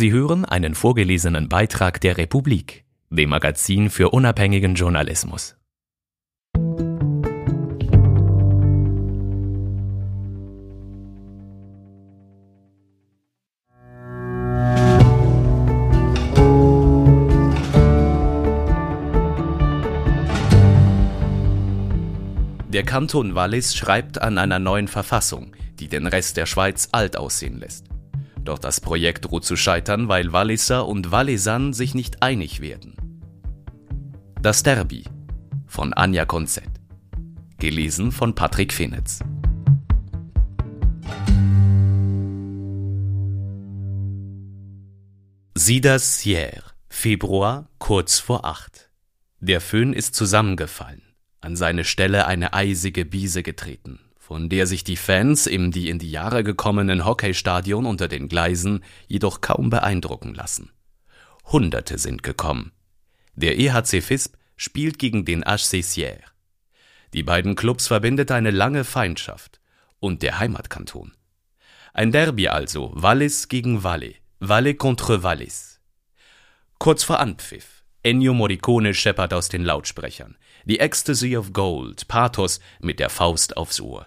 Sie hören einen vorgelesenen Beitrag der Republik, dem Magazin für unabhängigen Journalismus. Der Kanton Wallis schreibt an einer neuen Verfassung, die den Rest der Schweiz alt aussehen lässt. Doch das Projekt droht zu scheitern, weil Walliser und Wallisan sich nicht einig werden. Das Derby von Anja Konzett. Gelesen von Patrick Fenitz. Sider-Sierre, Februar, kurz vor acht. Der Föhn ist zusammengefallen, an seine Stelle eine eisige Biese getreten von der sich die Fans im die in die Jahre gekommenen Hockeystadion unter den Gleisen jedoch kaum beeindrucken lassen. Hunderte sind gekommen. Der EHC Fisp spielt gegen den HC Sierre. Die beiden Clubs verbindet eine lange Feindschaft und der Heimatkanton. Ein Derby also, Wallis gegen Valle, Valle contre Wallis. Kurz vor Anpfiff, Ennio Morricone scheppert aus den Lautsprechern. The Ecstasy of Gold, Pathos mit der Faust aufs Ohr.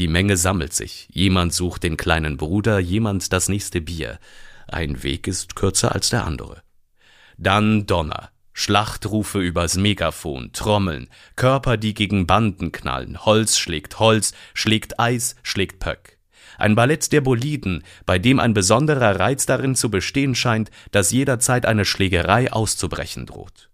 Die Menge sammelt sich. Jemand sucht den kleinen Bruder, jemand das nächste Bier. Ein Weg ist kürzer als der andere. Dann Donner. Schlachtrufe übers Megafon, Trommeln, Körper, die gegen Banden knallen, Holz schlägt Holz, schlägt Eis, schlägt Pöck. Ein Ballett der Boliden, bei dem ein besonderer Reiz darin zu bestehen scheint, dass jederzeit eine Schlägerei auszubrechen droht.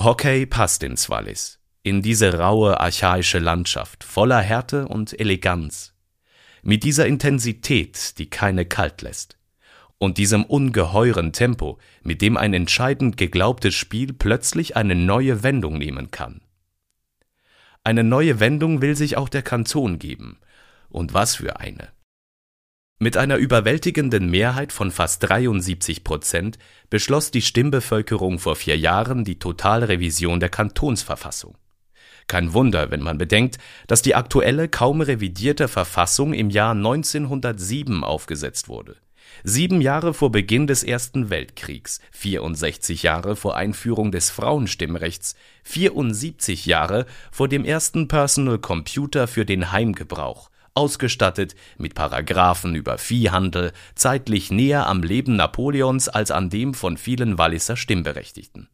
Hockey passt ins Wallis in diese raue, archaische Landschaft, voller Härte und Eleganz, mit dieser Intensität, die keine kalt lässt, und diesem ungeheuren Tempo, mit dem ein entscheidend geglaubtes Spiel plötzlich eine neue Wendung nehmen kann. Eine neue Wendung will sich auch der Kanton geben, und was für eine. Mit einer überwältigenden Mehrheit von fast 73 Prozent beschloss die Stimmbevölkerung vor vier Jahren die Totalrevision der Kantonsverfassung. Kein Wunder, wenn man bedenkt, dass die aktuelle kaum revidierte Verfassung im Jahr 1907 aufgesetzt wurde. Sieben Jahre vor Beginn des Ersten Weltkriegs, 64 Jahre vor Einführung des Frauenstimmrechts, 74 Jahre vor dem ersten Personal Computer für den Heimgebrauch, ausgestattet mit Paragraphen über Viehhandel, zeitlich näher am Leben Napoleons als an dem von vielen Walliser Stimmberechtigten.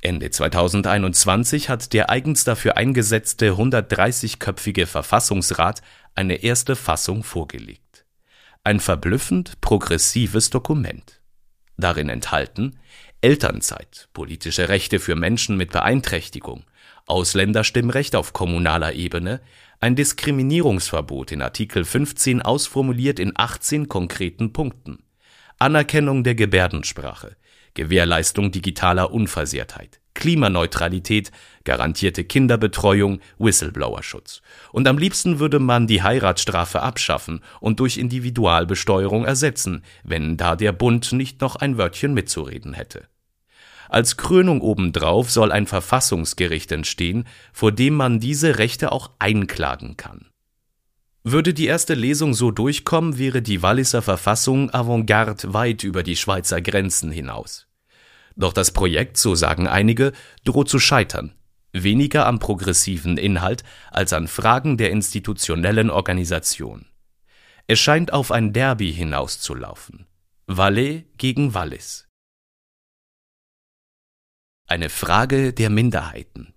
Ende 2021 hat der eigens dafür eingesetzte 130-köpfige Verfassungsrat eine erste Fassung vorgelegt. Ein verblüffend progressives Dokument. Darin enthalten Elternzeit, politische Rechte für Menschen mit Beeinträchtigung, Ausländerstimmrecht auf kommunaler Ebene, ein Diskriminierungsverbot in Artikel 15 ausformuliert in 18 konkreten Punkten, Anerkennung der Gebärdensprache, Gewährleistung digitaler Unversehrtheit, Klimaneutralität, garantierte Kinderbetreuung, Whistleblowerschutz. Und am liebsten würde man die Heiratsstrafe abschaffen und durch Individualbesteuerung ersetzen, wenn da der Bund nicht noch ein Wörtchen mitzureden hätte. Als Krönung obendrauf soll ein Verfassungsgericht entstehen, vor dem man diese Rechte auch einklagen kann. Würde die erste Lesung so durchkommen, wäre die Walliser Verfassung Avantgarde weit über die Schweizer Grenzen hinaus. Doch das Projekt, so sagen einige, droht zu scheitern. Weniger am progressiven Inhalt als an Fragen der institutionellen Organisation. Es scheint auf ein Derby hinauszulaufen. Valais gegen Wallis. Eine Frage der Minderheiten.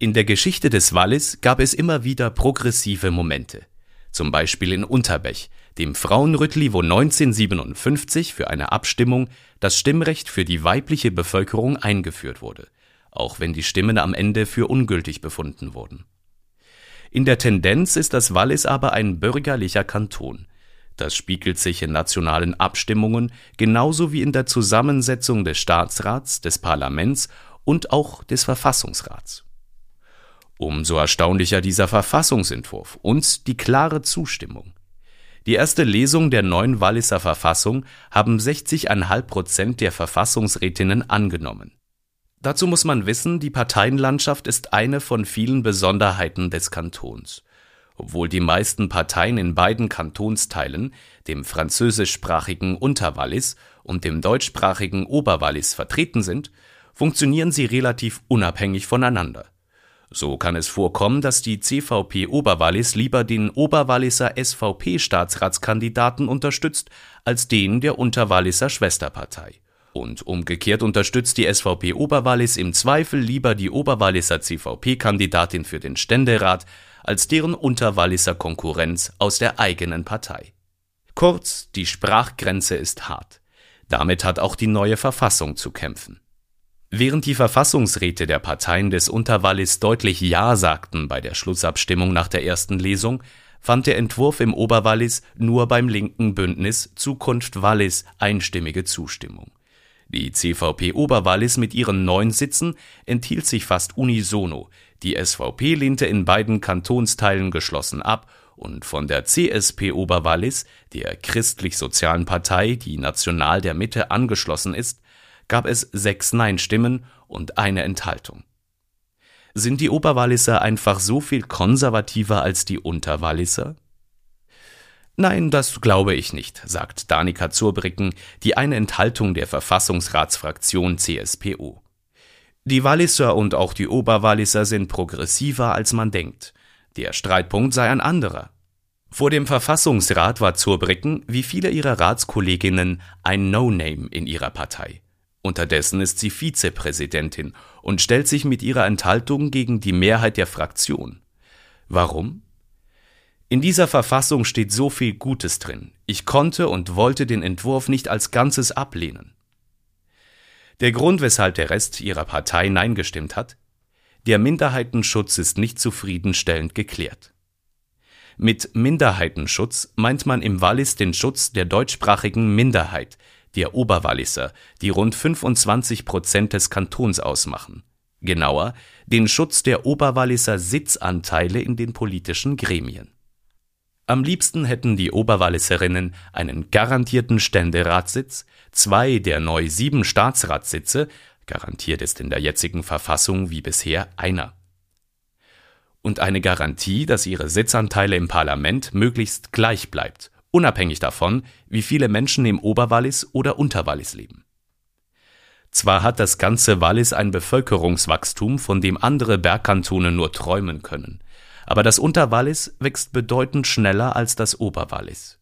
In der Geschichte des Wallis gab es immer wieder progressive Momente. Zum Beispiel in Unterbech, dem Frauenrüttli, wo 1957 für eine Abstimmung das Stimmrecht für die weibliche Bevölkerung eingeführt wurde, auch wenn die Stimmen am Ende für ungültig befunden wurden. In der Tendenz ist das Wallis aber ein bürgerlicher Kanton. Das spiegelt sich in nationalen Abstimmungen genauso wie in der Zusammensetzung des Staatsrats, des Parlaments und auch des Verfassungsrats. Umso erstaunlicher dieser Verfassungsentwurf und die klare Zustimmung. Die erste Lesung der neuen Walliser Verfassung haben 60,5 Prozent der Verfassungsrätinnen angenommen. Dazu muss man wissen, die Parteienlandschaft ist eine von vielen Besonderheiten des Kantons. Obwohl die meisten Parteien in beiden Kantonsteilen, dem französischsprachigen Unterwallis und dem deutschsprachigen Oberwallis, vertreten sind, funktionieren sie relativ unabhängig voneinander. So kann es vorkommen, dass die CVP Oberwallis lieber den Oberwalliser SVP-Staatsratskandidaten unterstützt als den der Unterwalliser Schwesterpartei. Und umgekehrt unterstützt die SVP Oberwallis im Zweifel lieber die Oberwalliser CVP-Kandidatin für den Ständerat als deren Unterwalliser Konkurrenz aus der eigenen Partei. Kurz, die Sprachgrenze ist hart. Damit hat auch die neue Verfassung zu kämpfen. Während die Verfassungsräte der Parteien des Unterwallis deutlich Ja sagten bei der Schlussabstimmung nach der ersten Lesung, fand der Entwurf im Oberwallis nur beim linken Bündnis Zukunft Wallis einstimmige Zustimmung. Die CVP Oberwallis mit ihren neun Sitzen enthielt sich fast unisono, die SVP lehnte in beiden Kantonsteilen geschlossen ab und von der CSP Oberwallis, der christlich-sozialen Partei, die national der Mitte angeschlossen ist, gab es sechs Nein-Stimmen und eine Enthaltung. Sind die Oberwalliser einfach so viel konservativer als die Unterwalliser? Nein, das glaube ich nicht, sagt Danika Zurbricken, die eine Enthaltung der Verfassungsratsfraktion CSPO. Die Walliser und auch die Oberwalliser sind progressiver, als man denkt. Der Streitpunkt sei ein anderer. Vor dem Verfassungsrat war Zurbricken, wie viele ihrer Ratskolleginnen, ein No-Name in ihrer Partei. Unterdessen ist sie Vizepräsidentin und stellt sich mit ihrer Enthaltung gegen die Mehrheit der Fraktion. Warum? In dieser Verfassung steht so viel Gutes drin. Ich konnte und wollte den Entwurf nicht als Ganzes ablehnen. Der Grund, weshalb der Rest ihrer Partei Nein gestimmt hat? Der Minderheitenschutz ist nicht zufriedenstellend geklärt. Mit Minderheitenschutz meint man im Wallis den Schutz der deutschsprachigen Minderheit, der Oberwalliser, die rund 25 Prozent des Kantons ausmachen. Genauer, den Schutz der Oberwalliser Sitzanteile in den politischen Gremien. Am liebsten hätten die Oberwalliserinnen einen garantierten Ständeratssitz, zwei der neu sieben Staatsratssitze, garantiert ist in der jetzigen Verfassung wie bisher einer. Und eine Garantie, dass ihre Sitzanteile im Parlament möglichst gleich bleibt unabhängig davon, wie viele Menschen im Oberwallis oder Unterwallis leben. Zwar hat das ganze Wallis ein Bevölkerungswachstum, von dem andere Bergkantone nur träumen können, aber das Unterwallis wächst bedeutend schneller als das Oberwallis.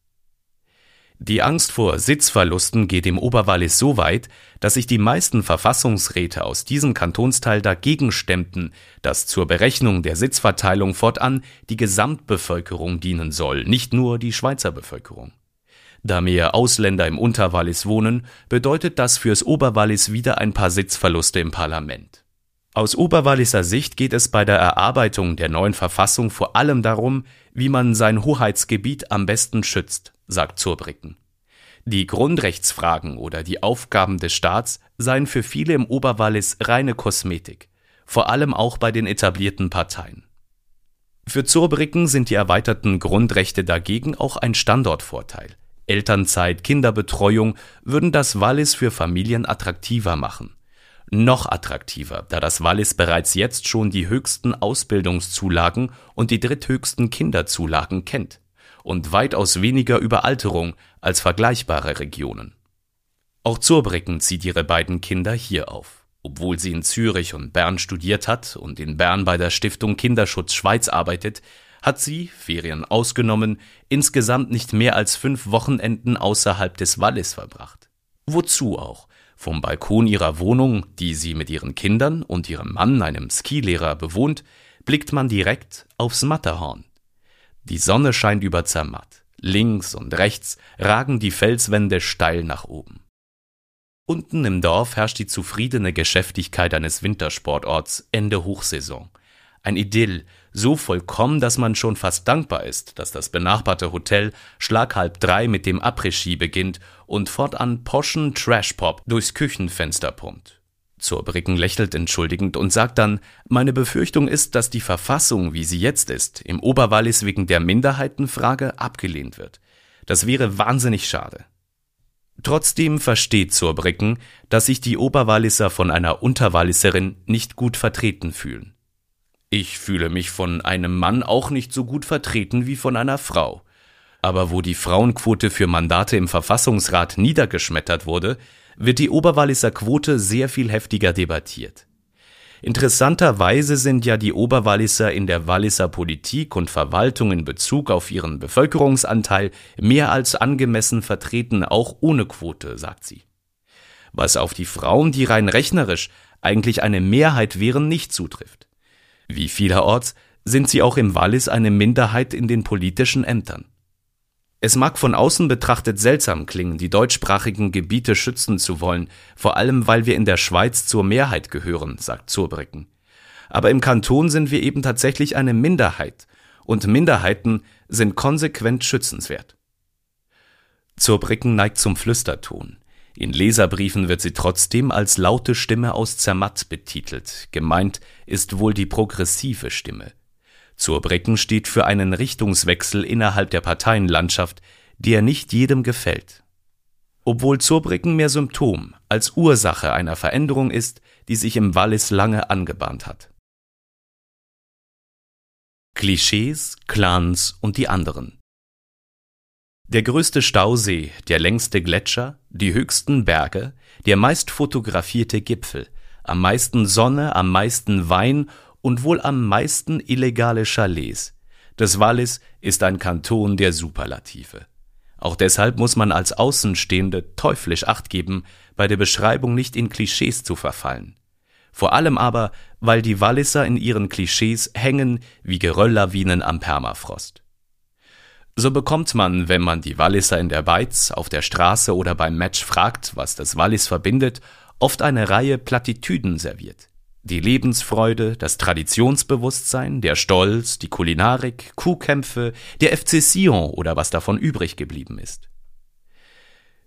Die Angst vor Sitzverlusten geht im Oberwallis so weit, dass sich die meisten Verfassungsräte aus diesem Kantonsteil dagegen stemmten, dass zur Berechnung der Sitzverteilung fortan die Gesamtbevölkerung dienen soll, nicht nur die Schweizer Bevölkerung. Da mehr Ausländer im Unterwallis wohnen, bedeutet das fürs Oberwallis wieder ein paar Sitzverluste im Parlament. Aus Oberwalliser Sicht geht es bei der Erarbeitung der neuen Verfassung vor allem darum, wie man sein Hoheitsgebiet am besten schützt sagt Zurbrücken. Die Grundrechtsfragen oder die Aufgaben des Staats seien für viele im Oberwallis reine Kosmetik, vor allem auch bei den etablierten Parteien. Für Zurbrücken sind die erweiterten Grundrechte dagegen auch ein Standortvorteil. Elternzeit, Kinderbetreuung würden das Wallis für Familien attraktiver machen. Noch attraktiver, da das Wallis bereits jetzt schon die höchsten Ausbildungszulagen und die dritthöchsten Kinderzulagen kennt und weitaus weniger Überalterung als vergleichbare Regionen. Auch Zurbrücken zieht ihre beiden Kinder hier auf. Obwohl sie in Zürich und Bern studiert hat und in Bern bei der Stiftung Kinderschutz Schweiz arbeitet, hat sie, Ferien ausgenommen, insgesamt nicht mehr als fünf Wochenenden außerhalb des Wallis verbracht. Wozu auch? Vom Balkon ihrer Wohnung, die sie mit ihren Kindern und ihrem Mann, einem Skilehrer, bewohnt, blickt man direkt aufs Matterhorn. Die Sonne scheint über Zermatt. Links und rechts ragen die Felswände steil nach oben. Unten im Dorf herrscht die zufriedene Geschäftigkeit eines Wintersportorts Ende Hochsaison. Ein Idyll, so vollkommen, dass man schon fast dankbar ist, dass das benachbarte Hotel Schlag halb drei mit dem Après-Ski beginnt und fortan poschen Trashpop durchs Küchenfenster pumpt. Zurbricken lächelt entschuldigend und sagt dann, meine Befürchtung ist, dass die Verfassung, wie sie jetzt ist, im Oberwallis wegen der Minderheitenfrage abgelehnt wird. Das wäre wahnsinnig schade. Trotzdem versteht Zurbricken, dass sich die Oberwalliser von einer Unterwalliserin nicht gut vertreten fühlen. Ich fühle mich von einem Mann auch nicht so gut vertreten wie von einer Frau. Aber wo die Frauenquote für Mandate im Verfassungsrat niedergeschmettert wurde, wird die Oberwalliser Quote sehr viel heftiger debattiert. Interessanterweise sind ja die Oberwalliser in der Walliser Politik und Verwaltung in Bezug auf ihren Bevölkerungsanteil mehr als angemessen vertreten, auch ohne Quote, sagt sie. Was auf die Frauen, die rein rechnerisch eigentlich eine Mehrheit wären, nicht zutrifft. Wie vielerorts sind sie auch im Wallis eine Minderheit in den politischen Ämtern. Es mag von außen betrachtet seltsam klingen, die deutschsprachigen Gebiete schützen zu wollen, vor allem weil wir in der Schweiz zur Mehrheit gehören, sagt Zurbrücken. Aber im Kanton sind wir eben tatsächlich eine Minderheit, und Minderheiten sind konsequent schützenswert. Zurbrücken neigt zum Flüsterton. In Leserbriefen wird sie trotzdem als laute Stimme aus Zermatt betitelt. Gemeint ist wohl die progressive Stimme. Zurbrücken steht für einen Richtungswechsel innerhalb der Parteienlandschaft, der nicht jedem gefällt. Obwohl Zurbrücken mehr Symptom als Ursache einer Veränderung ist, die sich im Wallis lange angebahnt hat. Klischees, Clans und die anderen. Der größte Stausee, der längste Gletscher, die höchsten Berge, der meist fotografierte Gipfel, am meisten Sonne, am meisten Wein und wohl am meisten illegale Chalets. Das Wallis ist ein Kanton der Superlative. Auch deshalb muss man als Außenstehende teuflisch Acht geben, bei der Beschreibung nicht in Klischees zu verfallen. Vor allem aber, weil die Walliser in ihren Klischees hängen wie Gerölllawinen am Permafrost. So bekommt man, wenn man die Walliser in der Beiz, auf der Straße oder beim Match fragt, was das Wallis verbindet, oft eine Reihe Plattitüden serviert. Die Lebensfreude, das Traditionsbewusstsein, der Stolz, die Kulinarik, Kuhkämpfe, der FC Sion oder was davon übrig geblieben ist.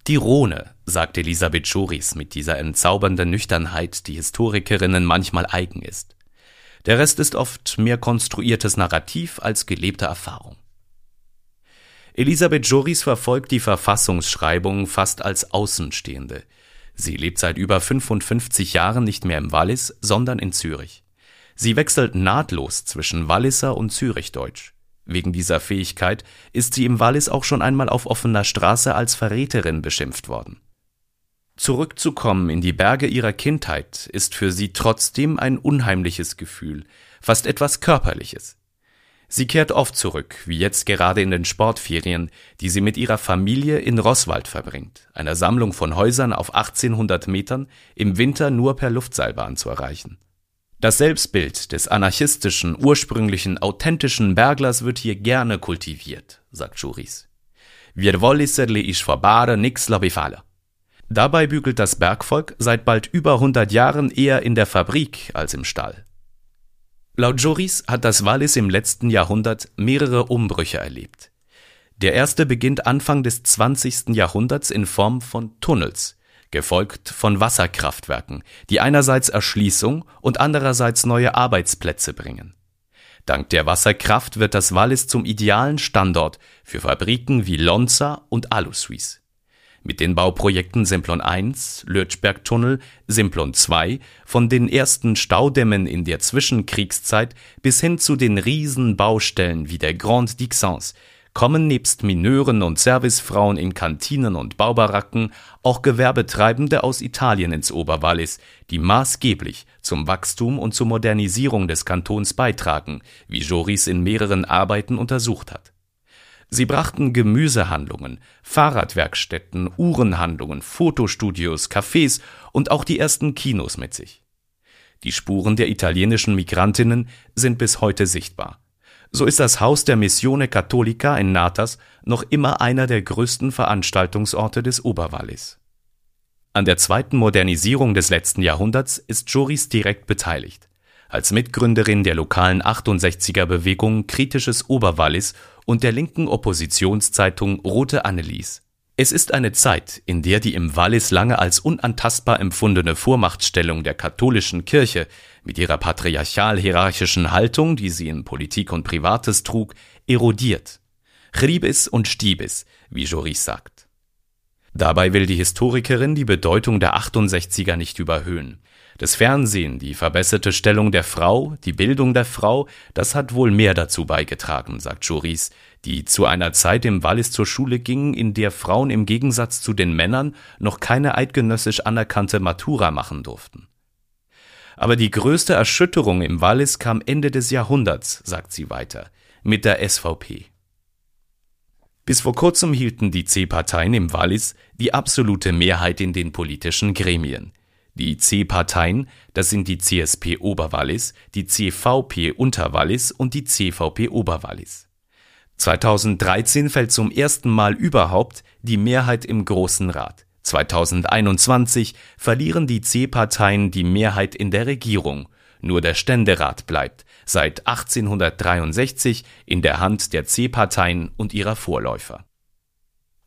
Die Rhone, sagt Elisabeth Schoris mit dieser entzaubernden Nüchternheit, die Historikerinnen manchmal eigen ist. Der Rest ist oft mehr konstruiertes Narrativ als gelebte Erfahrung. Elisabeth Joris verfolgt die Verfassungsschreibung fast als Außenstehende, Sie lebt seit über 55 Jahren nicht mehr im Wallis, sondern in Zürich. Sie wechselt nahtlos zwischen Walliser und Zürichdeutsch. Wegen dieser Fähigkeit ist sie im Wallis auch schon einmal auf offener Straße als Verräterin beschimpft worden. Zurückzukommen in die Berge ihrer Kindheit ist für sie trotzdem ein unheimliches Gefühl, fast etwas Körperliches. Sie kehrt oft zurück, wie jetzt gerade in den Sportferien, die sie mit ihrer Familie in Rosswald verbringt, einer Sammlung von Häusern auf 1800 Metern, im Winter nur per Luftseilbahn zu erreichen. Das Selbstbild des anarchistischen, ursprünglichen, authentischen Berglers wird hier gerne kultiviert, sagt Juris. Wir wollisserli isch vorbare nix lobifale. Dabei bügelt das Bergvolk seit bald über 100 Jahren eher in der Fabrik als im Stall. Laut Joris hat das Wallis im letzten Jahrhundert mehrere Umbrüche erlebt. Der erste beginnt Anfang des 20. Jahrhunderts in Form von Tunnels, gefolgt von Wasserkraftwerken, die einerseits Erschließung und andererseits neue Arbeitsplätze bringen. Dank der Wasserkraft wird das Wallis zum idealen Standort für Fabriken wie Lonza und Alusuisse. Mit den Bauprojekten Simplon 1, Lötschbergtunnel, Simplon 2, von den ersten Staudämmen in der Zwischenkriegszeit bis hin zu den Riesenbaustellen wie der Grande Dixence kommen nebst Mineuren und Servicefrauen in Kantinen und Baubaracken auch Gewerbetreibende aus Italien ins Oberwallis, die maßgeblich zum Wachstum und zur Modernisierung des Kantons beitragen, wie Joris in mehreren Arbeiten untersucht hat. Sie brachten Gemüsehandlungen, Fahrradwerkstätten, Uhrenhandlungen, Fotostudios, Cafés und auch die ersten Kinos mit sich. Die Spuren der italienischen Migrantinnen sind bis heute sichtbar. So ist das Haus der Missione Cattolica in Natas noch immer einer der größten Veranstaltungsorte des Oberwallis. An der zweiten Modernisierung des letzten Jahrhunderts ist Joris direkt beteiligt. Als Mitgründerin der lokalen 68er Bewegung Kritisches Oberwallis und der linken Oppositionszeitung Rote Annelies. Es ist eine Zeit, in der die im Wallis lange als unantastbar empfundene Vormachtstellung der katholischen Kirche mit ihrer patriarchal-hierarchischen Haltung, die sie in Politik und Privates trug, erodiert. Chribis und Stibis, wie Joris sagt. Dabei will die Historikerin die Bedeutung der 68er nicht überhöhen. Das Fernsehen, die verbesserte Stellung der Frau, die Bildung der Frau, das hat wohl mehr dazu beigetragen, sagt Joris, die zu einer Zeit im Wallis zur Schule gingen, in der Frauen im Gegensatz zu den Männern noch keine eidgenössisch anerkannte Matura machen durften. Aber die größte Erschütterung im Wallis kam Ende des Jahrhunderts, sagt sie weiter, mit der SVP. Bis vor kurzem hielten die C-Parteien im Wallis die absolute Mehrheit in den politischen Gremien. Die C-Parteien, das sind die CSP Oberwallis, die CVP Unterwallis und die CVP Oberwallis. 2013 fällt zum ersten Mal überhaupt die Mehrheit im Großen Rat. 2021 verlieren die C-Parteien die Mehrheit in der Regierung. Nur der Ständerat bleibt seit 1863 in der Hand der C-Parteien und ihrer Vorläufer.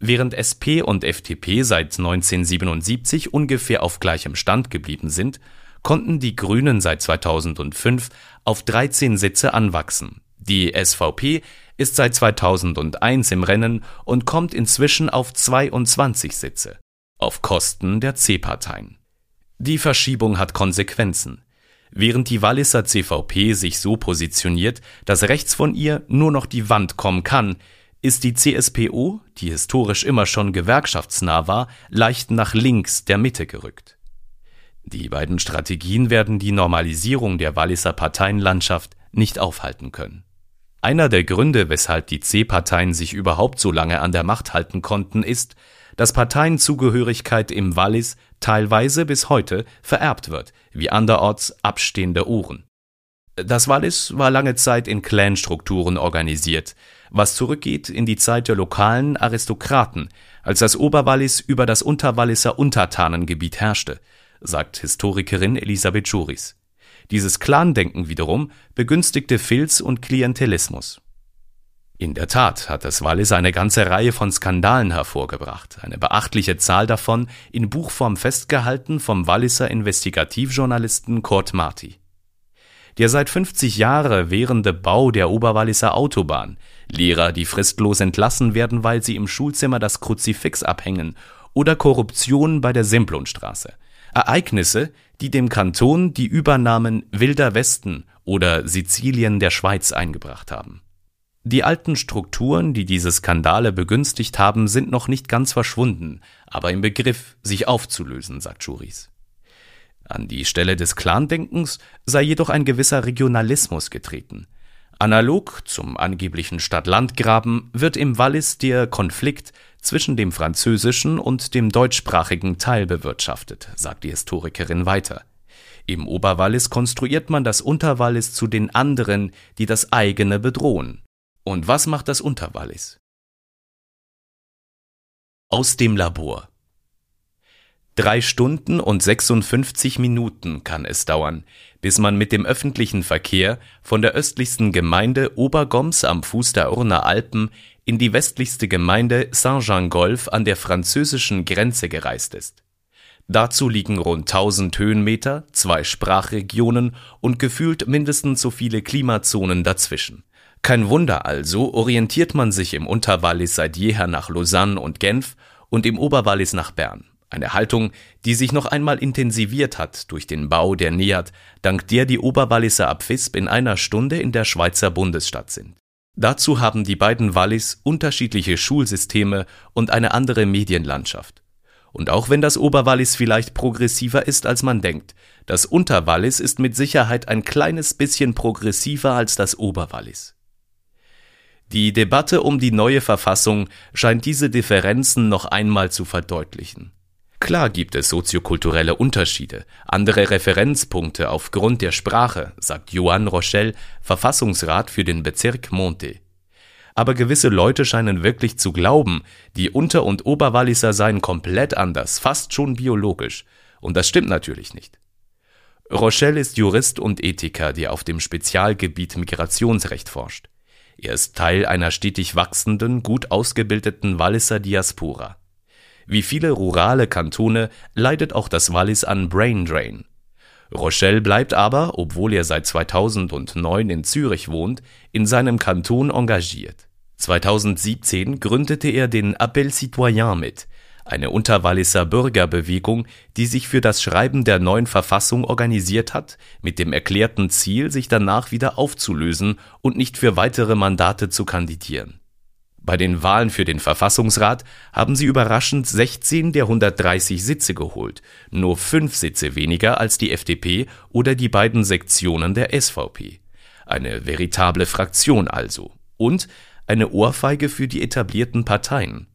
Während SP und FDP seit 1977 ungefähr auf gleichem Stand geblieben sind, konnten die Grünen seit 2005 auf 13 Sitze anwachsen. Die SVP ist seit 2001 im Rennen und kommt inzwischen auf 22 Sitze, auf Kosten der C-Parteien. Die Verschiebung hat Konsequenzen. Während die Walliser CVP sich so positioniert, dass rechts von ihr nur noch die Wand kommen kann, ist die CSPO, die historisch immer schon gewerkschaftsnah war, leicht nach links der Mitte gerückt. Die beiden Strategien werden die Normalisierung der Walliser Parteienlandschaft nicht aufhalten können. Einer der Gründe, weshalb die C-Parteien sich überhaupt so lange an der Macht halten konnten, ist, dass Parteienzugehörigkeit im Wallis teilweise bis heute vererbt wird, wie anderorts abstehende Uhren. Das Wallis war lange Zeit in Clanstrukturen organisiert, was zurückgeht in die Zeit der lokalen Aristokraten, als das Oberwallis über das Unterwalliser Untertanengebiet herrschte, sagt Historikerin Elisabeth Juris. Dieses Clandenken wiederum begünstigte Filz und Klientelismus. In der Tat hat das Wallis eine ganze Reihe von Skandalen hervorgebracht, eine beachtliche Zahl davon in Buchform festgehalten vom Walliser Investigativjournalisten Kurt Marti. Der seit 50 Jahre währende Bau der Oberwalliser Autobahn, Lehrer, die fristlos entlassen werden, weil sie im Schulzimmer das Kruzifix abhängen, oder Korruption bei der Simplonstraße. Ereignisse, die dem Kanton die Übernamen Wilder Westen oder Sizilien der Schweiz eingebracht haben. Die alten Strukturen, die diese Skandale begünstigt haben, sind noch nicht ganz verschwunden, aber im Begriff, sich aufzulösen, sagt Juris. An die Stelle des Clandenkens sei jedoch ein gewisser Regionalismus getreten. Analog zum angeblichen Stadt-Land-Graben wird im Wallis der Konflikt zwischen dem französischen und dem deutschsprachigen Teil bewirtschaftet, sagt die Historikerin weiter. Im Oberwallis konstruiert man das Unterwallis zu den anderen, die das eigene bedrohen. Und was macht das Unterwallis? Aus dem Labor Drei Stunden und 56 Minuten kann es dauern, bis man mit dem öffentlichen Verkehr von der östlichsten Gemeinde Obergoms am Fuß der Urner Alpen in die westlichste Gemeinde Saint-Jean-Golf an der französischen Grenze gereist ist. Dazu liegen rund 1000 Höhenmeter, zwei Sprachregionen und gefühlt mindestens so viele Klimazonen dazwischen. Kein Wunder also, orientiert man sich im Unterwallis seit jeher nach Lausanne und Genf und im Oberwallis nach Bern. Eine Haltung, die sich noch einmal intensiviert hat durch den Bau der NEAT, dank der die Oberwalliser ab Visp in einer Stunde in der Schweizer Bundesstadt sind. Dazu haben die beiden Wallis unterschiedliche Schulsysteme und eine andere Medienlandschaft. Und auch wenn das Oberwallis vielleicht progressiver ist, als man denkt, das Unterwallis ist mit Sicherheit ein kleines bisschen progressiver als das Oberwallis. Die Debatte um die neue Verfassung scheint diese Differenzen noch einmal zu verdeutlichen. Klar gibt es soziokulturelle Unterschiede, andere Referenzpunkte aufgrund der Sprache, sagt Joan Rochelle, Verfassungsrat für den Bezirk Monte. Aber gewisse Leute scheinen wirklich zu glauben, die Unter- und Oberwalliser seien komplett anders, fast schon biologisch. Und das stimmt natürlich nicht. Rochelle ist Jurist und Ethiker, der auf dem Spezialgebiet Migrationsrecht forscht. Er ist Teil einer stetig wachsenden, gut ausgebildeten Walliser Diaspora. Wie viele rurale Kantone leidet auch das Wallis an Brain Drain. Rochelle bleibt aber, obwohl er seit 2009 in Zürich wohnt, in seinem Kanton engagiert. 2017 gründete er den Appel Citoyen mit, eine Unterwalliser Bürgerbewegung, die sich für das Schreiben der neuen Verfassung organisiert hat, mit dem erklärten Ziel, sich danach wieder aufzulösen und nicht für weitere Mandate zu kandidieren. Bei den Wahlen für den Verfassungsrat haben sie überraschend 16 der 130 Sitze geholt, nur fünf Sitze weniger als die FDP oder die beiden Sektionen der SVP. Eine veritable Fraktion also. Und eine Ohrfeige für die etablierten Parteien.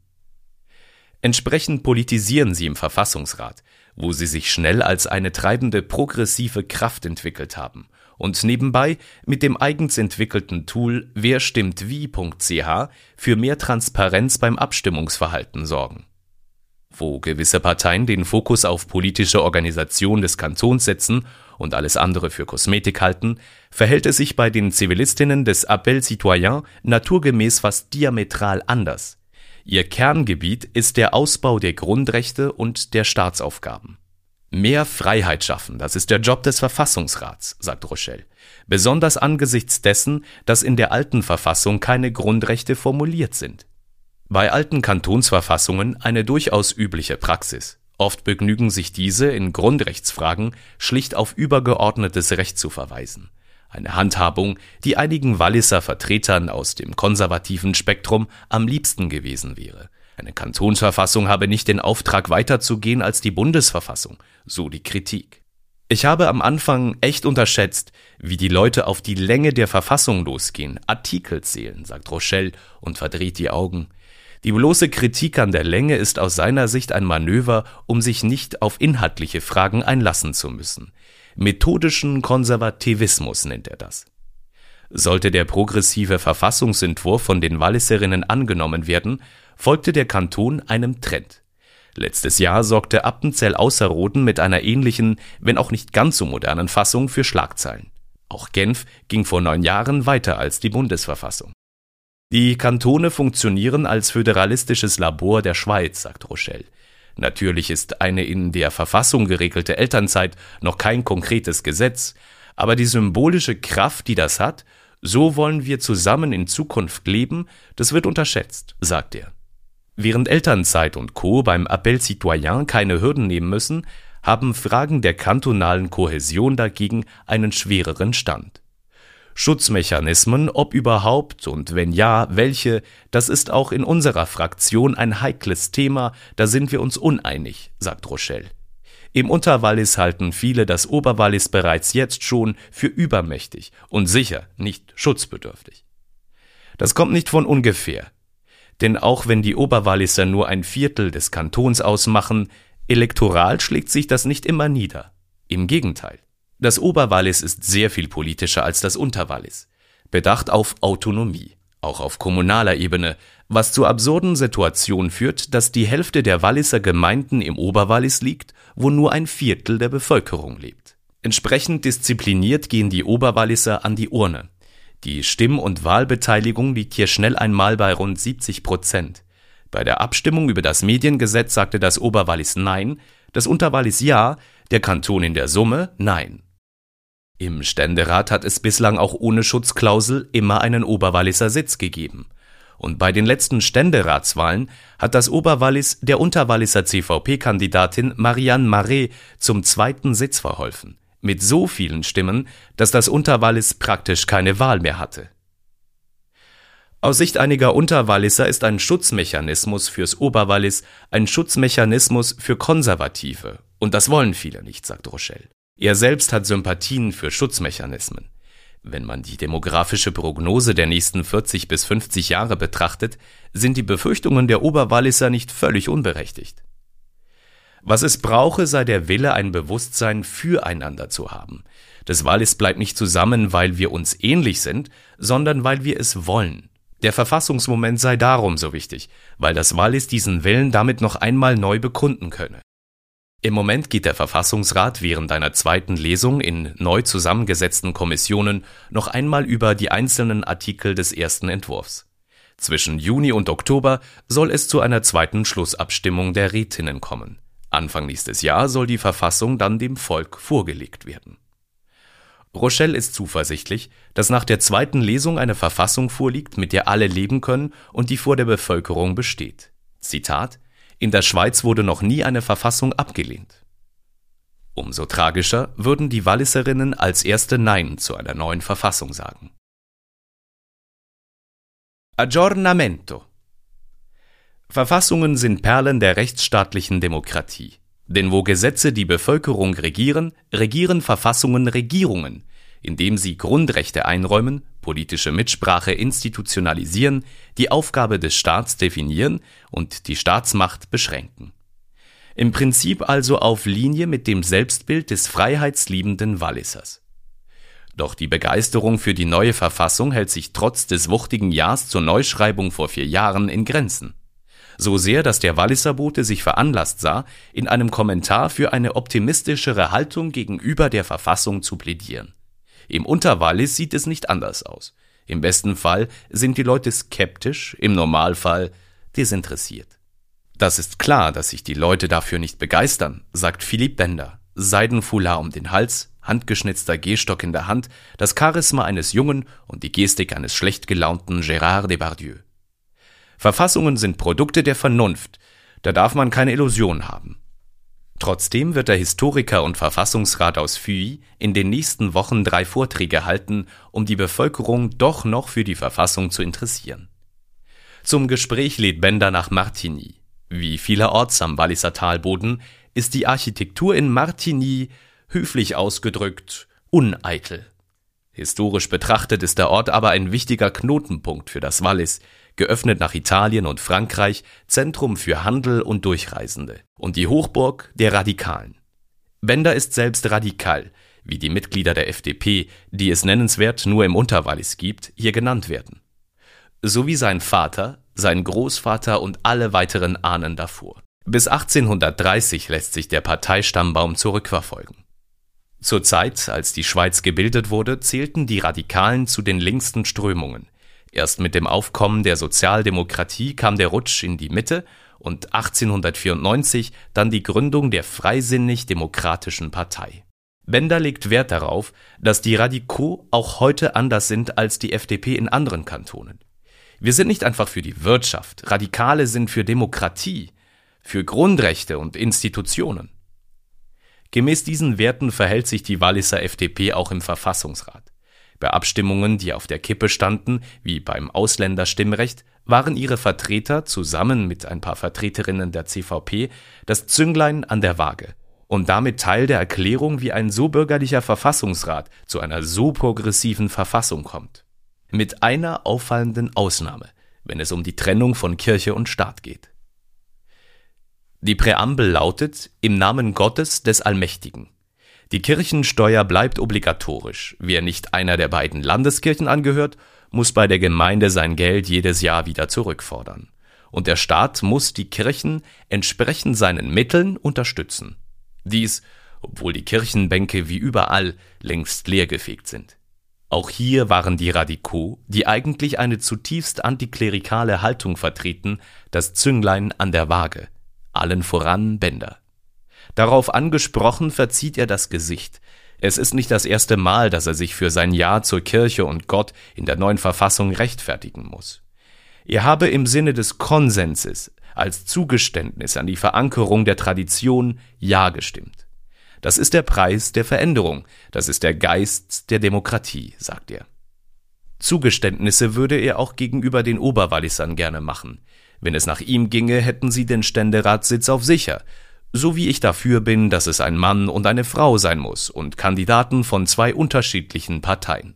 Entsprechend politisieren sie im Verfassungsrat, wo sie sich schnell als eine treibende progressive Kraft entwickelt haben und nebenbei mit dem eigens entwickelten Tool werstimmtwie.ch für mehr Transparenz beim Abstimmungsverhalten sorgen. Wo gewisse Parteien den Fokus auf politische Organisation des Kantons setzen und alles andere für Kosmetik halten, verhält es sich bei den Zivilistinnen des Appel Citoyen naturgemäß fast diametral anders. Ihr Kerngebiet ist der Ausbau der Grundrechte und der Staatsaufgaben. Mehr Freiheit schaffen, das ist der Job des Verfassungsrats, sagt Rochelle. Besonders angesichts dessen, dass in der alten Verfassung keine Grundrechte formuliert sind. Bei alten Kantonsverfassungen eine durchaus übliche Praxis. Oft begnügen sich diese in Grundrechtsfragen schlicht auf übergeordnetes Recht zu verweisen eine Handhabung, die einigen Walliser Vertretern aus dem konservativen Spektrum am liebsten gewesen wäre. Eine Kantonsverfassung habe nicht den Auftrag weiterzugehen als die Bundesverfassung, so die Kritik. Ich habe am Anfang echt unterschätzt, wie die Leute auf die Länge der Verfassung losgehen, Artikel zählen, sagt Rochelle und verdreht die Augen. Die bloße Kritik an der Länge ist aus seiner Sicht ein Manöver, um sich nicht auf inhaltliche Fragen einlassen zu müssen. Methodischen Konservativismus nennt er das. Sollte der progressive Verfassungsentwurf von den Walliserinnen angenommen werden, folgte der Kanton einem Trend. Letztes Jahr sorgte Appenzell Außerroden mit einer ähnlichen, wenn auch nicht ganz so modernen Fassung für Schlagzeilen. Auch Genf ging vor neun Jahren weiter als die Bundesverfassung. Die Kantone funktionieren als föderalistisches Labor der Schweiz, sagt Rochelle. Natürlich ist eine in der Verfassung geregelte Elternzeit noch kein konkretes Gesetz, aber die symbolische Kraft, die das hat, so wollen wir zusammen in Zukunft leben, das wird unterschätzt, sagt er. Während Elternzeit und Co. beim Appel Citoyen keine Hürden nehmen müssen, haben Fragen der kantonalen Kohäsion dagegen einen schwereren Stand. Schutzmechanismen, ob überhaupt und wenn ja, welche, das ist auch in unserer Fraktion ein heikles Thema, da sind wir uns uneinig, sagt Rochelle. Im Unterwallis halten viele das Oberwallis bereits jetzt schon für übermächtig und sicher nicht schutzbedürftig. Das kommt nicht von ungefähr. Denn auch wenn die Oberwalliser nur ein Viertel des Kantons ausmachen, elektoral schlägt sich das nicht immer nieder. Im Gegenteil. Das Oberwallis ist sehr viel politischer als das Unterwallis. Bedacht auf Autonomie, auch auf kommunaler Ebene, was zu absurden Situationen führt, dass die Hälfte der Walliser Gemeinden im Oberwallis liegt, wo nur ein Viertel der Bevölkerung lebt. Entsprechend diszipliniert gehen die Oberwalliser an die Urne. Die Stimm- und Wahlbeteiligung liegt hier schnell einmal bei rund 70 Prozent. Bei der Abstimmung über das Mediengesetz sagte das Oberwallis Nein, das Unterwallis Ja, der Kanton in der Summe Nein. Im Ständerat hat es bislang auch ohne Schutzklausel immer einen Oberwalliser Sitz gegeben. Und bei den letzten Ständeratswahlen hat das Oberwallis der Unterwalliser CVP-Kandidatin Marianne Marais zum zweiten Sitz verholfen. Mit so vielen Stimmen, dass das Unterwallis praktisch keine Wahl mehr hatte. Aus Sicht einiger Unterwalliser ist ein Schutzmechanismus fürs Oberwallis ein Schutzmechanismus für Konservative. Und das wollen viele nicht, sagt Rochelle. Er selbst hat Sympathien für Schutzmechanismen. Wenn man die demografische Prognose der nächsten 40 bis 50 Jahre betrachtet, sind die Befürchtungen der Oberwalliser nicht völlig unberechtigt. Was es brauche, sei der Wille, ein Bewusstsein füreinander zu haben. Das Wallis bleibt nicht zusammen, weil wir uns ähnlich sind, sondern weil wir es wollen. Der Verfassungsmoment sei darum so wichtig, weil das Wallis diesen Willen damit noch einmal neu bekunden könne. Im Moment geht der Verfassungsrat während einer zweiten Lesung in neu zusammengesetzten Kommissionen noch einmal über die einzelnen Artikel des ersten Entwurfs. Zwischen Juni und Oktober soll es zu einer zweiten Schlussabstimmung der Rätinnen kommen. Anfang nächstes Jahr soll die Verfassung dann dem Volk vorgelegt werden. Rochelle ist zuversichtlich, dass nach der zweiten Lesung eine Verfassung vorliegt, mit der alle leben können und die vor der Bevölkerung besteht. Zitat In der Schweiz wurde noch nie eine Verfassung abgelehnt. Umso tragischer würden die Walliserinnen als erste Nein zu einer neuen Verfassung sagen. Aggiornamento Verfassungen sind Perlen der rechtsstaatlichen Demokratie. Denn wo Gesetze die Bevölkerung regieren, regieren Verfassungen Regierungen, indem sie Grundrechte einräumen, politische Mitsprache institutionalisieren, die Aufgabe des Staats definieren und die Staatsmacht beschränken. Im Prinzip also auf Linie mit dem Selbstbild des freiheitsliebenden Wallisers. Doch die Begeisterung für die neue Verfassung hält sich trotz des wuchtigen Jahrs zur Neuschreibung vor vier Jahren in Grenzen so sehr, dass der Walliser Bote sich veranlasst sah, in einem Kommentar für eine optimistischere Haltung gegenüber der Verfassung zu plädieren. Im Unterwallis sieht es nicht anders aus. Im besten Fall sind die Leute skeptisch, im Normalfall desinteressiert. Das ist klar, dass sich die Leute dafür nicht begeistern, sagt Philipp Bender. Seidenfoulard um den Hals, handgeschnitzter Gehstock in der Hand, das Charisma eines Jungen und die Gestik eines schlecht gelaunten Gérard Depardieu. Verfassungen sind Produkte der Vernunft, da darf man keine Illusion haben. Trotzdem wird der Historiker und Verfassungsrat aus Fuy in den nächsten Wochen drei Vorträge halten, um die Bevölkerung doch noch für die Verfassung zu interessieren. Zum Gespräch lädt Bender nach Martigny. Wie vielerorts am Walliser Talboden ist die Architektur in Martigny, höflich ausgedrückt, uneitel. Historisch betrachtet ist der Ort aber ein wichtiger Knotenpunkt für das Wallis, geöffnet nach Italien und Frankreich, Zentrum für Handel und Durchreisende und die Hochburg der Radikalen. Bender ist selbst radikal, wie die Mitglieder der FDP, die es nennenswert nur im Unterwallis gibt, hier genannt werden. So wie sein Vater, sein Großvater und alle weiteren Ahnen davor. Bis 1830 lässt sich der Parteistammbaum zurückverfolgen. Zur Zeit, als die Schweiz gebildet wurde, zählten die Radikalen zu den linksten Strömungen, Erst mit dem Aufkommen der Sozialdemokratie kam der Rutsch in die Mitte und 1894 dann die Gründung der Freisinnig-Demokratischen Partei. Bender legt Wert darauf, dass die Radikaux auch heute anders sind als die FDP in anderen Kantonen. Wir sind nicht einfach für die Wirtschaft, Radikale sind für Demokratie, für Grundrechte und Institutionen. Gemäß diesen Werten verhält sich die Walliser FDP auch im Verfassungsrat. Bei Abstimmungen, die auf der Kippe standen, wie beim Ausländerstimmrecht, waren ihre Vertreter zusammen mit ein paar Vertreterinnen der CVP das Zünglein an der Waage und damit Teil der Erklärung, wie ein so bürgerlicher Verfassungsrat zu einer so progressiven Verfassung kommt. Mit einer auffallenden Ausnahme, wenn es um die Trennung von Kirche und Staat geht. Die Präambel lautet Im Namen Gottes des Allmächtigen. Die Kirchensteuer bleibt obligatorisch. Wer nicht einer der beiden Landeskirchen angehört, muss bei der Gemeinde sein Geld jedes Jahr wieder zurückfordern. Und der Staat muss die Kirchen entsprechend seinen Mitteln unterstützen. Dies, obwohl die Kirchenbänke wie überall längst leergefegt sind. Auch hier waren die Radikaux, die eigentlich eine zutiefst antiklerikale Haltung vertreten, das Zünglein an der Waage, allen voran Bender. Darauf angesprochen verzieht er das Gesicht. Es ist nicht das erste Mal, dass er sich für sein Ja zur Kirche und Gott in der neuen Verfassung rechtfertigen muss. Er habe im Sinne des Konsenses als Zugeständnis an die Verankerung der Tradition Ja gestimmt. Das ist der Preis der Veränderung, das ist der Geist der Demokratie, sagt er. Zugeständnisse würde er auch gegenüber den Oberwallisern gerne machen. Wenn es nach ihm ginge, hätten sie den Ständeratssitz auf sicher, so wie ich dafür bin, dass es ein Mann und eine Frau sein muss und Kandidaten von zwei unterschiedlichen Parteien.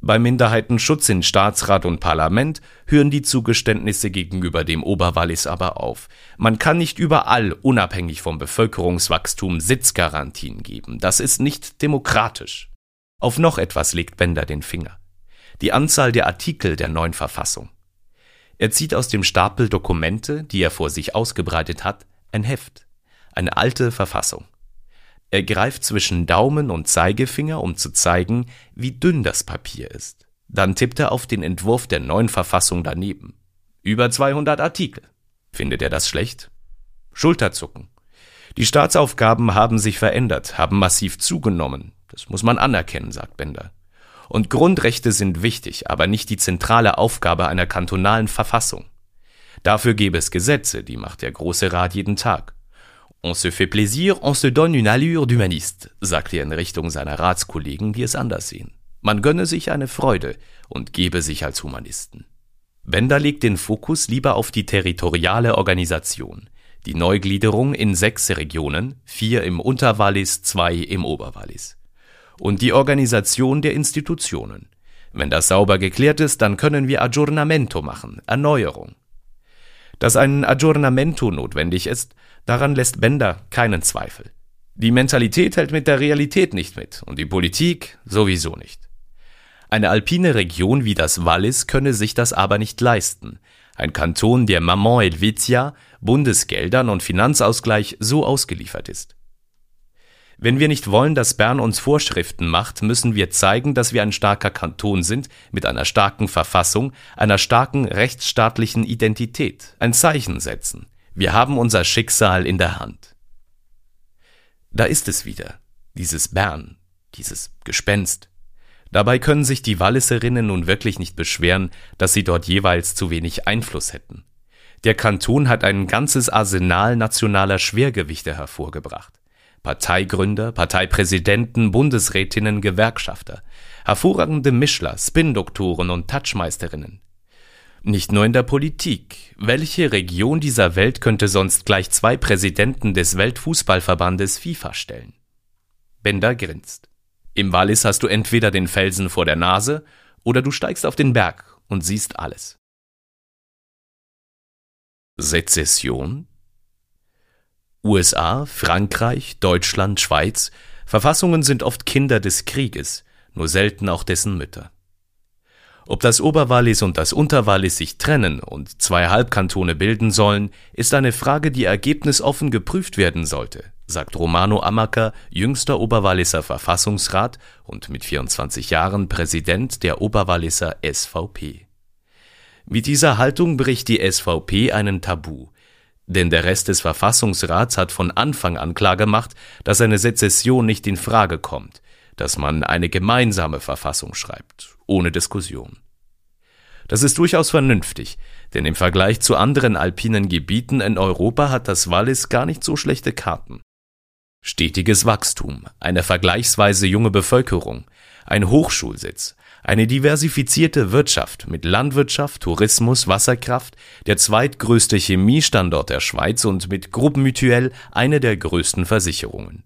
Beim Minderheitenschutz in Staatsrat und Parlament hören die Zugeständnisse gegenüber dem Oberwallis aber auf. Man kann nicht überall unabhängig vom Bevölkerungswachstum Sitzgarantien geben. Das ist nicht demokratisch. Auf noch etwas legt Bender den Finger. Die Anzahl der Artikel der neuen Verfassung. Er zieht aus dem Stapel Dokumente, die er vor sich ausgebreitet hat, ein Heft, eine alte Verfassung. Er greift zwischen Daumen und Zeigefinger, um zu zeigen, wie dünn das Papier ist. Dann tippt er auf den Entwurf der neuen Verfassung daneben. Über 200 Artikel. Findet er das schlecht? Schulterzucken. Die Staatsaufgaben haben sich verändert, haben massiv zugenommen. Das muss man anerkennen, sagt Bender. Und Grundrechte sind wichtig, aber nicht die zentrale Aufgabe einer kantonalen Verfassung. Dafür gäbe es Gesetze, die macht der Große Rat jeden Tag. On se fait plaisir, on se donne une allure d'humaniste, sagt er in Richtung seiner Ratskollegen, die es anders sehen. Man gönne sich eine Freude und gebe sich als Humanisten. Bender legt den Fokus lieber auf die territoriale Organisation, die Neugliederung in sechs Regionen, vier im Unterwallis, zwei im Oberwallis, und die Organisation der Institutionen. Wenn das sauber geklärt ist, dann können wir Aggiornamento machen, Erneuerung. Dass ein Aggiornamento notwendig ist, daran lässt Bender keinen Zweifel. Die Mentalität hält mit der Realität nicht mit und die Politik sowieso nicht. Eine alpine Region wie das Wallis könne sich das aber nicht leisten. Ein Kanton, der Maman Helvetia, Bundesgeldern und Finanzausgleich so ausgeliefert ist. Wenn wir nicht wollen, dass Bern uns Vorschriften macht, müssen wir zeigen, dass wir ein starker Kanton sind, mit einer starken Verfassung, einer starken rechtsstaatlichen Identität, ein Zeichen setzen. Wir haben unser Schicksal in der Hand. Da ist es wieder, dieses Bern, dieses Gespenst. Dabei können sich die Walliserinnen nun wirklich nicht beschweren, dass sie dort jeweils zu wenig Einfluss hätten. Der Kanton hat ein ganzes Arsenal nationaler Schwergewichte hervorgebracht. Parteigründer, Parteipräsidenten, Bundesrätinnen, Gewerkschafter, hervorragende Mischler, Spin-Doktoren und Touchmeisterinnen. Nicht nur in der Politik. Welche Region dieser Welt könnte sonst gleich zwei Präsidenten des Weltfußballverbandes FIFA stellen? Bender grinst. Im Wallis hast du entweder den Felsen vor der Nase oder du steigst auf den Berg und siehst alles. Sezession USA, Frankreich, Deutschland, Schweiz Verfassungen sind oft Kinder des Krieges, nur selten auch dessen Mütter. Ob das Oberwallis und das Unterwallis sich trennen und zwei Halbkantone bilden sollen, ist eine Frage, die ergebnisoffen geprüft werden sollte, sagt Romano Amacker, jüngster Oberwalliser Verfassungsrat und mit 24 Jahren Präsident der Oberwalliser SVP. Mit dieser Haltung bricht die SVP einen Tabu, denn der Rest des Verfassungsrats hat von Anfang an klargemacht, dass eine Sezession nicht in Frage kommt, dass man eine gemeinsame Verfassung schreibt, ohne Diskussion. Das ist durchaus vernünftig, denn im Vergleich zu anderen alpinen Gebieten in Europa hat das Wallis gar nicht so schlechte Karten. Stetiges Wachstum, eine vergleichsweise junge Bevölkerung, ein Hochschulsitz, eine diversifizierte Wirtschaft mit Landwirtschaft, Tourismus, Wasserkraft, der zweitgrößte Chemiestandort der Schweiz und mit Groupe eine der größten Versicherungen.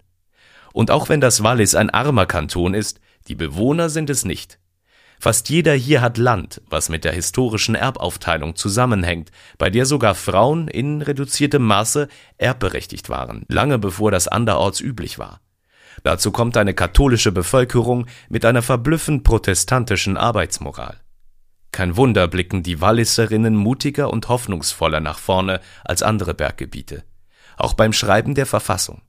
Und auch wenn das Wallis ein armer Kanton ist, die Bewohner sind es nicht. Fast jeder hier hat Land, was mit der historischen Erbaufteilung zusammenhängt, bei der sogar Frauen in reduziertem Maße erbberechtigt waren, lange bevor das anderorts üblich war. Dazu kommt eine katholische Bevölkerung mit einer verblüffend protestantischen Arbeitsmoral. Kein Wunder blicken die Walliserinnen mutiger und hoffnungsvoller nach vorne als andere Berggebiete, auch beim Schreiben der Verfassung.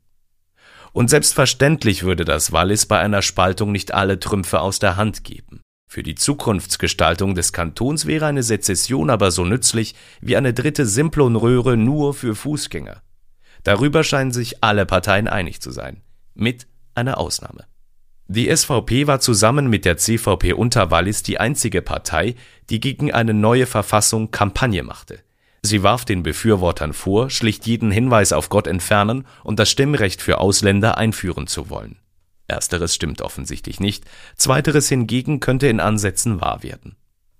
Und selbstverständlich würde das Wallis bei einer Spaltung nicht alle Trümpfe aus der Hand geben. Für die Zukunftsgestaltung des Kantons wäre eine Sezession aber so nützlich wie eine dritte Simplonröhre nur für Fußgänger. Darüber scheinen sich alle Parteien einig zu sein, mit einer Ausnahme. Die SVP war zusammen mit der CVP Unterwallis die einzige Partei, die gegen eine neue Verfassung Kampagne machte. Sie warf den Befürwortern vor, schlicht jeden Hinweis auf Gott entfernen und das Stimmrecht für Ausländer einführen zu wollen. Ersteres stimmt offensichtlich nicht, zweiteres hingegen könnte in Ansätzen wahr werden.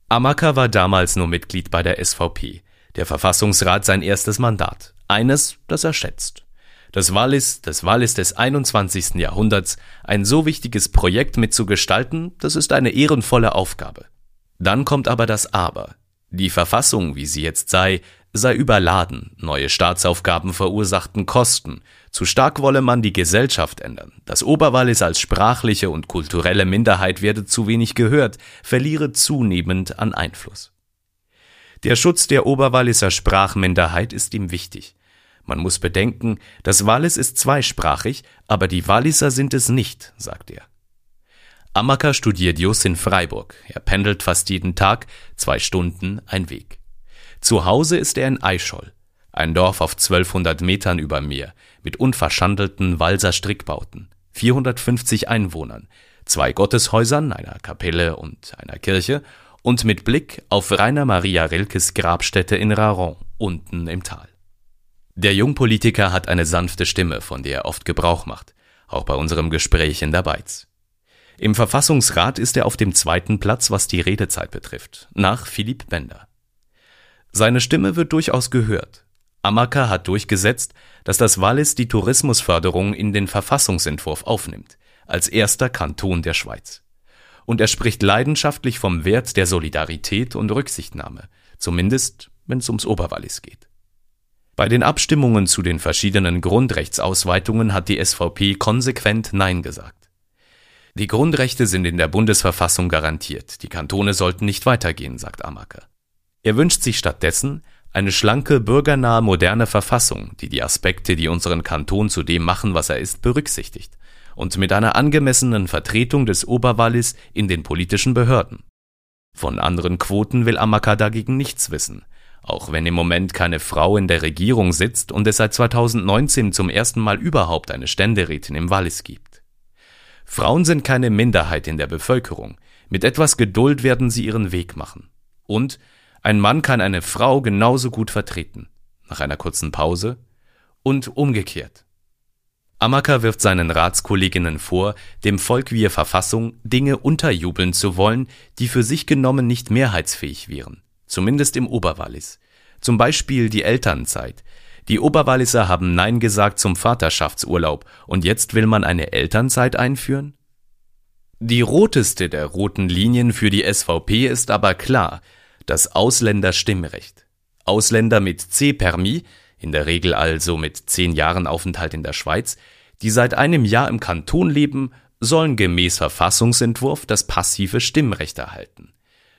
Amaka war damals nur Mitglied bei der SVP, der Verfassungsrat sein erstes Mandat, eines, das er schätzt. Das Wallis, das Wallis des 21. Jahrhunderts, ein so wichtiges Projekt mitzugestalten, das ist eine ehrenvolle Aufgabe. Dann kommt aber das Aber. Die Verfassung, wie sie jetzt sei, sei überladen, neue Staatsaufgaben verursachten Kosten, zu stark wolle man die Gesellschaft ändern, das Oberwallis als sprachliche und kulturelle Minderheit werde zu wenig gehört, verliere zunehmend an Einfluss. Der Schutz der Oberwalliser Sprachminderheit ist ihm wichtig. Man muss bedenken, das Wallis ist zweisprachig, aber die Walliser sind es nicht, sagt er. Amaka studiert Jus in Freiburg. Er pendelt fast jeden Tag, zwei Stunden ein Weg. Zu Hause ist er in Eichol, ein Dorf auf 1200 Metern über Meer, mit unverschandelten Walser Strickbauten, 450 Einwohnern, zwei Gotteshäusern, einer Kapelle und einer Kirche und mit Blick auf Rainer Maria Rilkes Grabstätte in Raron, unten im Tal. Der Jungpolitiker hat eine sanfte Stimme, von der er oft Gebrauch macht, auch bei unserem Gespräch in der Beiz. Im Verfassungsrat ist er auf dem zweiten Platz, was die Redezeit betrifft, nach Philipp Bender. Seine Stimme wird durchaus gehört. Amaka hat durchgesetzt, dass das Wallis die Tourismusförderung in den Verfassungsentwurf aufnimmt, als erster Kanton der Schweiz. Und er spricht leidenschaftlich vom Wert der Solidarität und Rücksichtnahme, zumindest wenn es ums Oberwallis geht. Bei den Abstimmungen zu den verschiedenen Grundrechtsausweitungen hat die SVP konsequent Nein gesagt. Die Grundrechte sind in der Bundesverfassung garantiert, die Kantone sollten nicht weitergehen, sagt Amaker. Er wünscht sich stattdessen eine schlanke, bürgernahe, moderne Verfassung, die die Aspekte, die unseren Kanton zu dem machen, was er ist, berücksichtigt und mit einer angemessenen Vertretung des Oberwallis in den politischen Behörden. Von anderen Quoten will Amaka dagegen nichts wissen, auch wenn im Moment keine Frau in der Regierung sitzt und es seit 2019 zum ersten Mal überhaupt eine Ständerätin im Wallis gibt. Frauen sind keine Minderheit in der Bevölkerung, mit etwas Geduld werden sie ihren Weg machen. Und ein Mann kann eine Frau genauso gut vertreten, nach einer kurzen Pause, und umgekehrt. Amaka wirft seinen Ratskolleginnen vor, dem Volk via Verfassung Dinge unterjubeln zu wollen, die für sich genommen nicht mehrheitsfähig wären, zumindest im Oberwallis. Zum Beispiel die Elternzeit. Die Oberwalliser haben Nein gesagt zum Vaterschaftsurlaub und jetzt will man eine Elternzeit einführen? Die roteste der roten Linien für die SVP ist aber klar, das Ausländerstimmrecht. Ausländer mit C-Permis in der Regel also mit zehn Jahren Aufenthalt in der Schweiz, die seit einem Jahr im Kanton leben, sollen gemäß Verfassungsentwurf das passive Stimmrecht erhalten.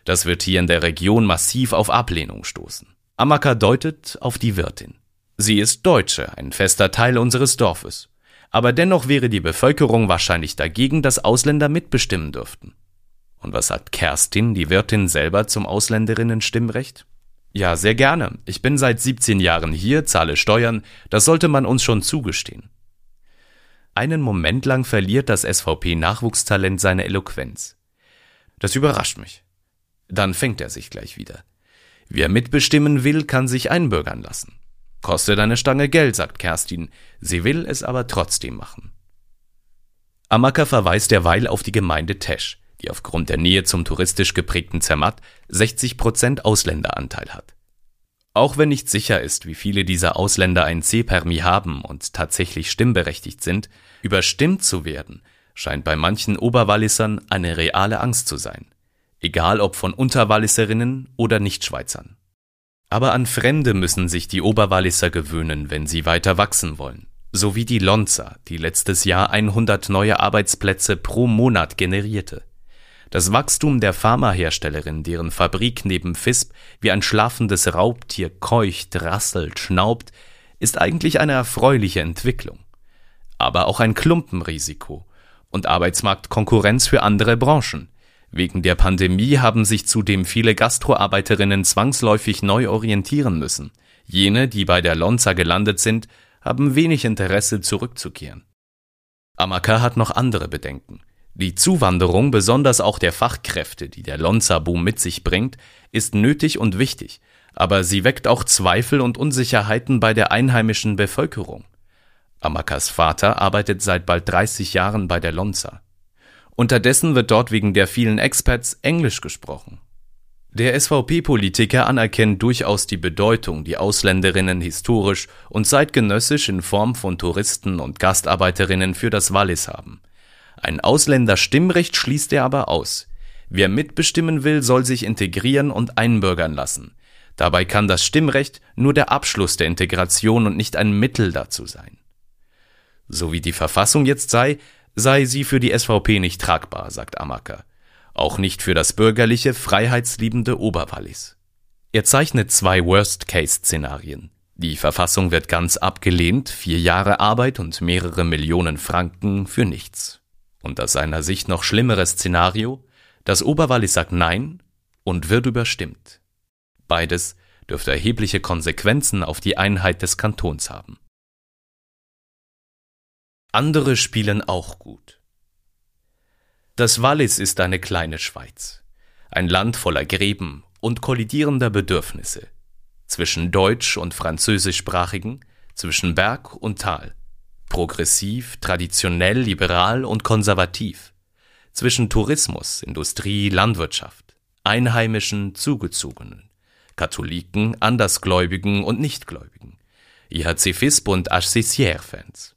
Das wird hier in der Region massiv auf Ablehnung stoßen. Amaka deutet auf die Wirtin. Sie ist Deutsche, ein fester Teil unseres Dorfes. Aber dennoch wäre die Bevölkerung wahrscheinlich dagegen, dass Ausländer mitbestimmen dürften. Und was sagt Kerstin, die Wirtin selber zum Ausländerinnenstimmrecht? Ja, sehr gerne. Ich bin seit 17 Jahren hier, zahle Steuern, das sollte man uns schon zugestehen. Einen Moment lang verliert das SVP-Nachwuchstalent seine Eloquenz. Das überrascht mich. Dann fängt er sich gleich wieder. Wer mitbestimmen will, kann sich einbürgern lassen. Kostet eine Stange Geld, sagt Kerstin, sie will es aber trotzdem machen. Amaka verweist derweil auf die Gemeinde Tesch die aufgrund der Nähe zum touristisch geprägten Zermatt 60 Prozent Ausländeranteil hat. Auch wenn nicht sicher ist, wie viele dieser Ausländer ein C-Permis haben und tatsächlich stimmberechtigt sind, überstimmt zu werden, scheint bei manchen Oberwallisern eine reale Angst zu sein. Egal ob von Unterwalliserinnen oder Nichtschweizern. Aber an Fremde müssen sich die Oberwalliser gewöhnen, wenn sie weiter wachsen wollen. So wie die Lonza, die letztes Jahr 100 neue Arbeitsplätze pro Monat generierte. Das Wachstum der Pharmaherstellerin, deren Fabrik neben FISP wie ein schlafendes Raubtier keucht, rasselt, schnaubt, ist eigentlich eine erfreuliche Entwicklung. Aber auch ein Klumpenrisiko und Arbeitsmarktkonkurrenz für andere Branchen. Wegen der Pandemie haben sich zudem viele Gastroarbeiterinnen zwangsläufig neu orientieren müssen. Jene, die bei der Lonza gelandet sind, haben wenig Interesse zurückzukehren. Amaka hat noch andere Bedenken. Die Zuwanderung, besonders auch der Fachkräfte, die der Lonza-Boom mit sich bringt, ist nötig und wichtig, aber sie weckt auch Zweifel und Unsicherheiten bei der einheimischen Bevölkerung. Amakas Vater arbeitet seit bald 30 Jahren bei der Lonza. Unterdessen wird dort wegen der vielen Expats Englisch gesprochen. Der SVP-Politiker anerkennt durchaus die Bedeutung, die Ausländerinnen historisch und zeitgenössisch in Form von Touristen und Gastarbeiterinnen für das Wallis haben. Ein Ausländerstimmrecht schließt er aber aus. Wer mitbestimmen will, soll sich integrieren und einbürgern lassen. Dabei kann das Stimmrecht nur der Abschluss der Integration und nicht ein Mittel dazu sein. So wie die Verfassung jetzt sei, sei sie für die SVP nicht tragbar, sagt Amaker. Auch nicht für das bürgerliche, freiheitsliebende Oberwallis. Er zeichnet zwei Worst-Case-Szenarien. Die Verfassung wird ganz abgelehnt, vier Jahre Arbeit und mehrere Millionen Franken für nichts. Und aus seiner Sicht noch schlimmeres Szenario, das Oberwallis sagt Nein und wird überstimmt. Beides dürfte erhebliche Konsequenzen auf die Einheit des Kantons haben. Andere spielen auch gut. Das Wallis ist eine kleine Schweiz. Ein Land voller Gräben und kollidierender Bedürfnisse. Zwischen deutsch- und französischsprachigen, zwischen Berg und Tal. Progressiv, traditionell, liberal und konservativ. Zwischen Tourismus, Industrie, Landwirtschaft. Einheimischen, Zugezogenen. Katholiken, Andersgläubigen und Nichtgläubigen. IHC FISP und HCCR-Fans.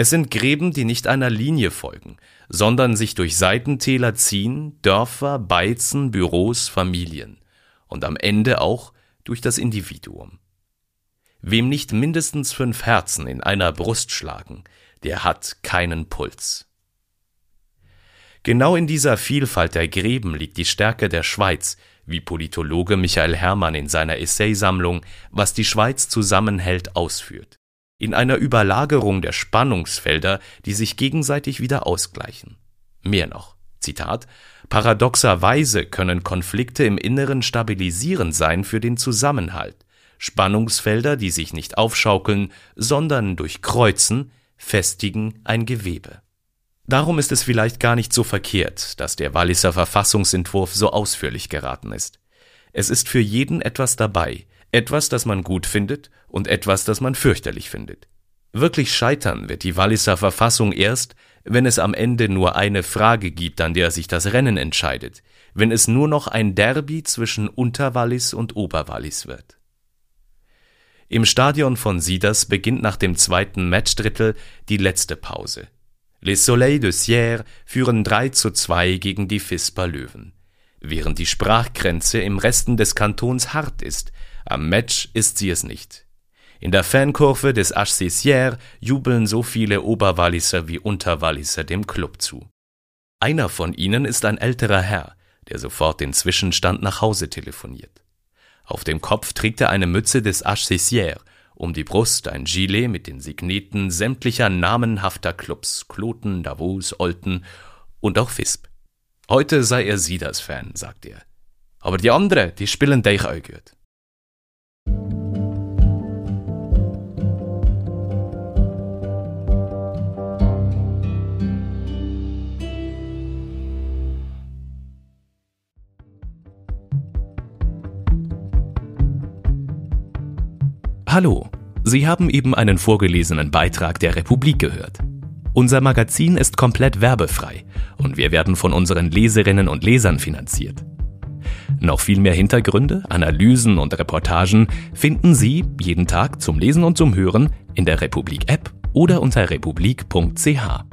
Es sind Gräben, die nicht einer Linie folgen, sondern sich durch Seitentäler ziehen, Dörfer, Beizen, Büros, Familien und am Ende auch durch das Individuum. Wem nicht mindestens fünf Herzen in einer Brust schlagen, der hat keinen Puls. Genau in dieser Vielfalt der Gräben liegt die Stärke der Schweiz, wie Politologe Michael Herrmann in seiner Essaysammlung Was die Schweiz zusammenhält ausführt in einer Überlagerung der Spannungsfelder, die sich gegenseitig wieder ausgleichen. Mehr noch, Zitat, paradoxerweise können Konflikte im Inneren stabilisierend sein für den Zusammenhalt, Spannungsfelder, die sich nicht aufschaukeln, sondern durchkreuzen, festigen ein Gewebe. Darum ist es vielleicht gar nicht so verkehrt, dass der Walliser Verfassungsentwurf so ausführlich geraten ist. Es ist für jeden etwas dabei, etwas, das man gut findet und etwas, das man fürchterlich findet. Wirklich scheitern wird die Walliser Verfassung erst, wenn es am Ende nur eine Frage gibt, an der sich das Rennen entscheidet, wenn es nur noch ein Derby zwischen Unterwallis und Oberwallis wird. Im Stadion von Sieders beginnt nach dem zweiten Matchdrittel die letzte Pause. Les Soleils de Sierre führen 3 zu 2 gegen die Fisper Löwen. Während die Sprachgrenze im Resten des Kantons hart ist, am Match ist sie es nicht. In der Fankurve des HC jubeln so viele Oberwalliser wie Unterwalliser dem Club zu. Einer von ihnen ist ein älterer Herr, der sofort den Zwischenstand nach Hause telefoniert. Auf dem Kopf trägt er eine Mütze des HC um die Brust ein Gilet mit den Signeten sämtlicher namenhafter Clubs, Kloten, Davos, Olten und auch Fisp. Heute sei er Sieders-Fan, sagt er. Aber die anderen, die spielen dich auch gut. Hallo, Sie haben eben einen vorgelesenen Beitrag der Republik gehört. Unser Magazin ist komplett werbefrei und wir werden von unseren Leserinnen und Lesern finanziert. Noch viel mehr Hintergründe, Analysen und Reportagen finden Sie jeden Tag zum Lesen und zum Hören in der Republik App oder unter republik.ch.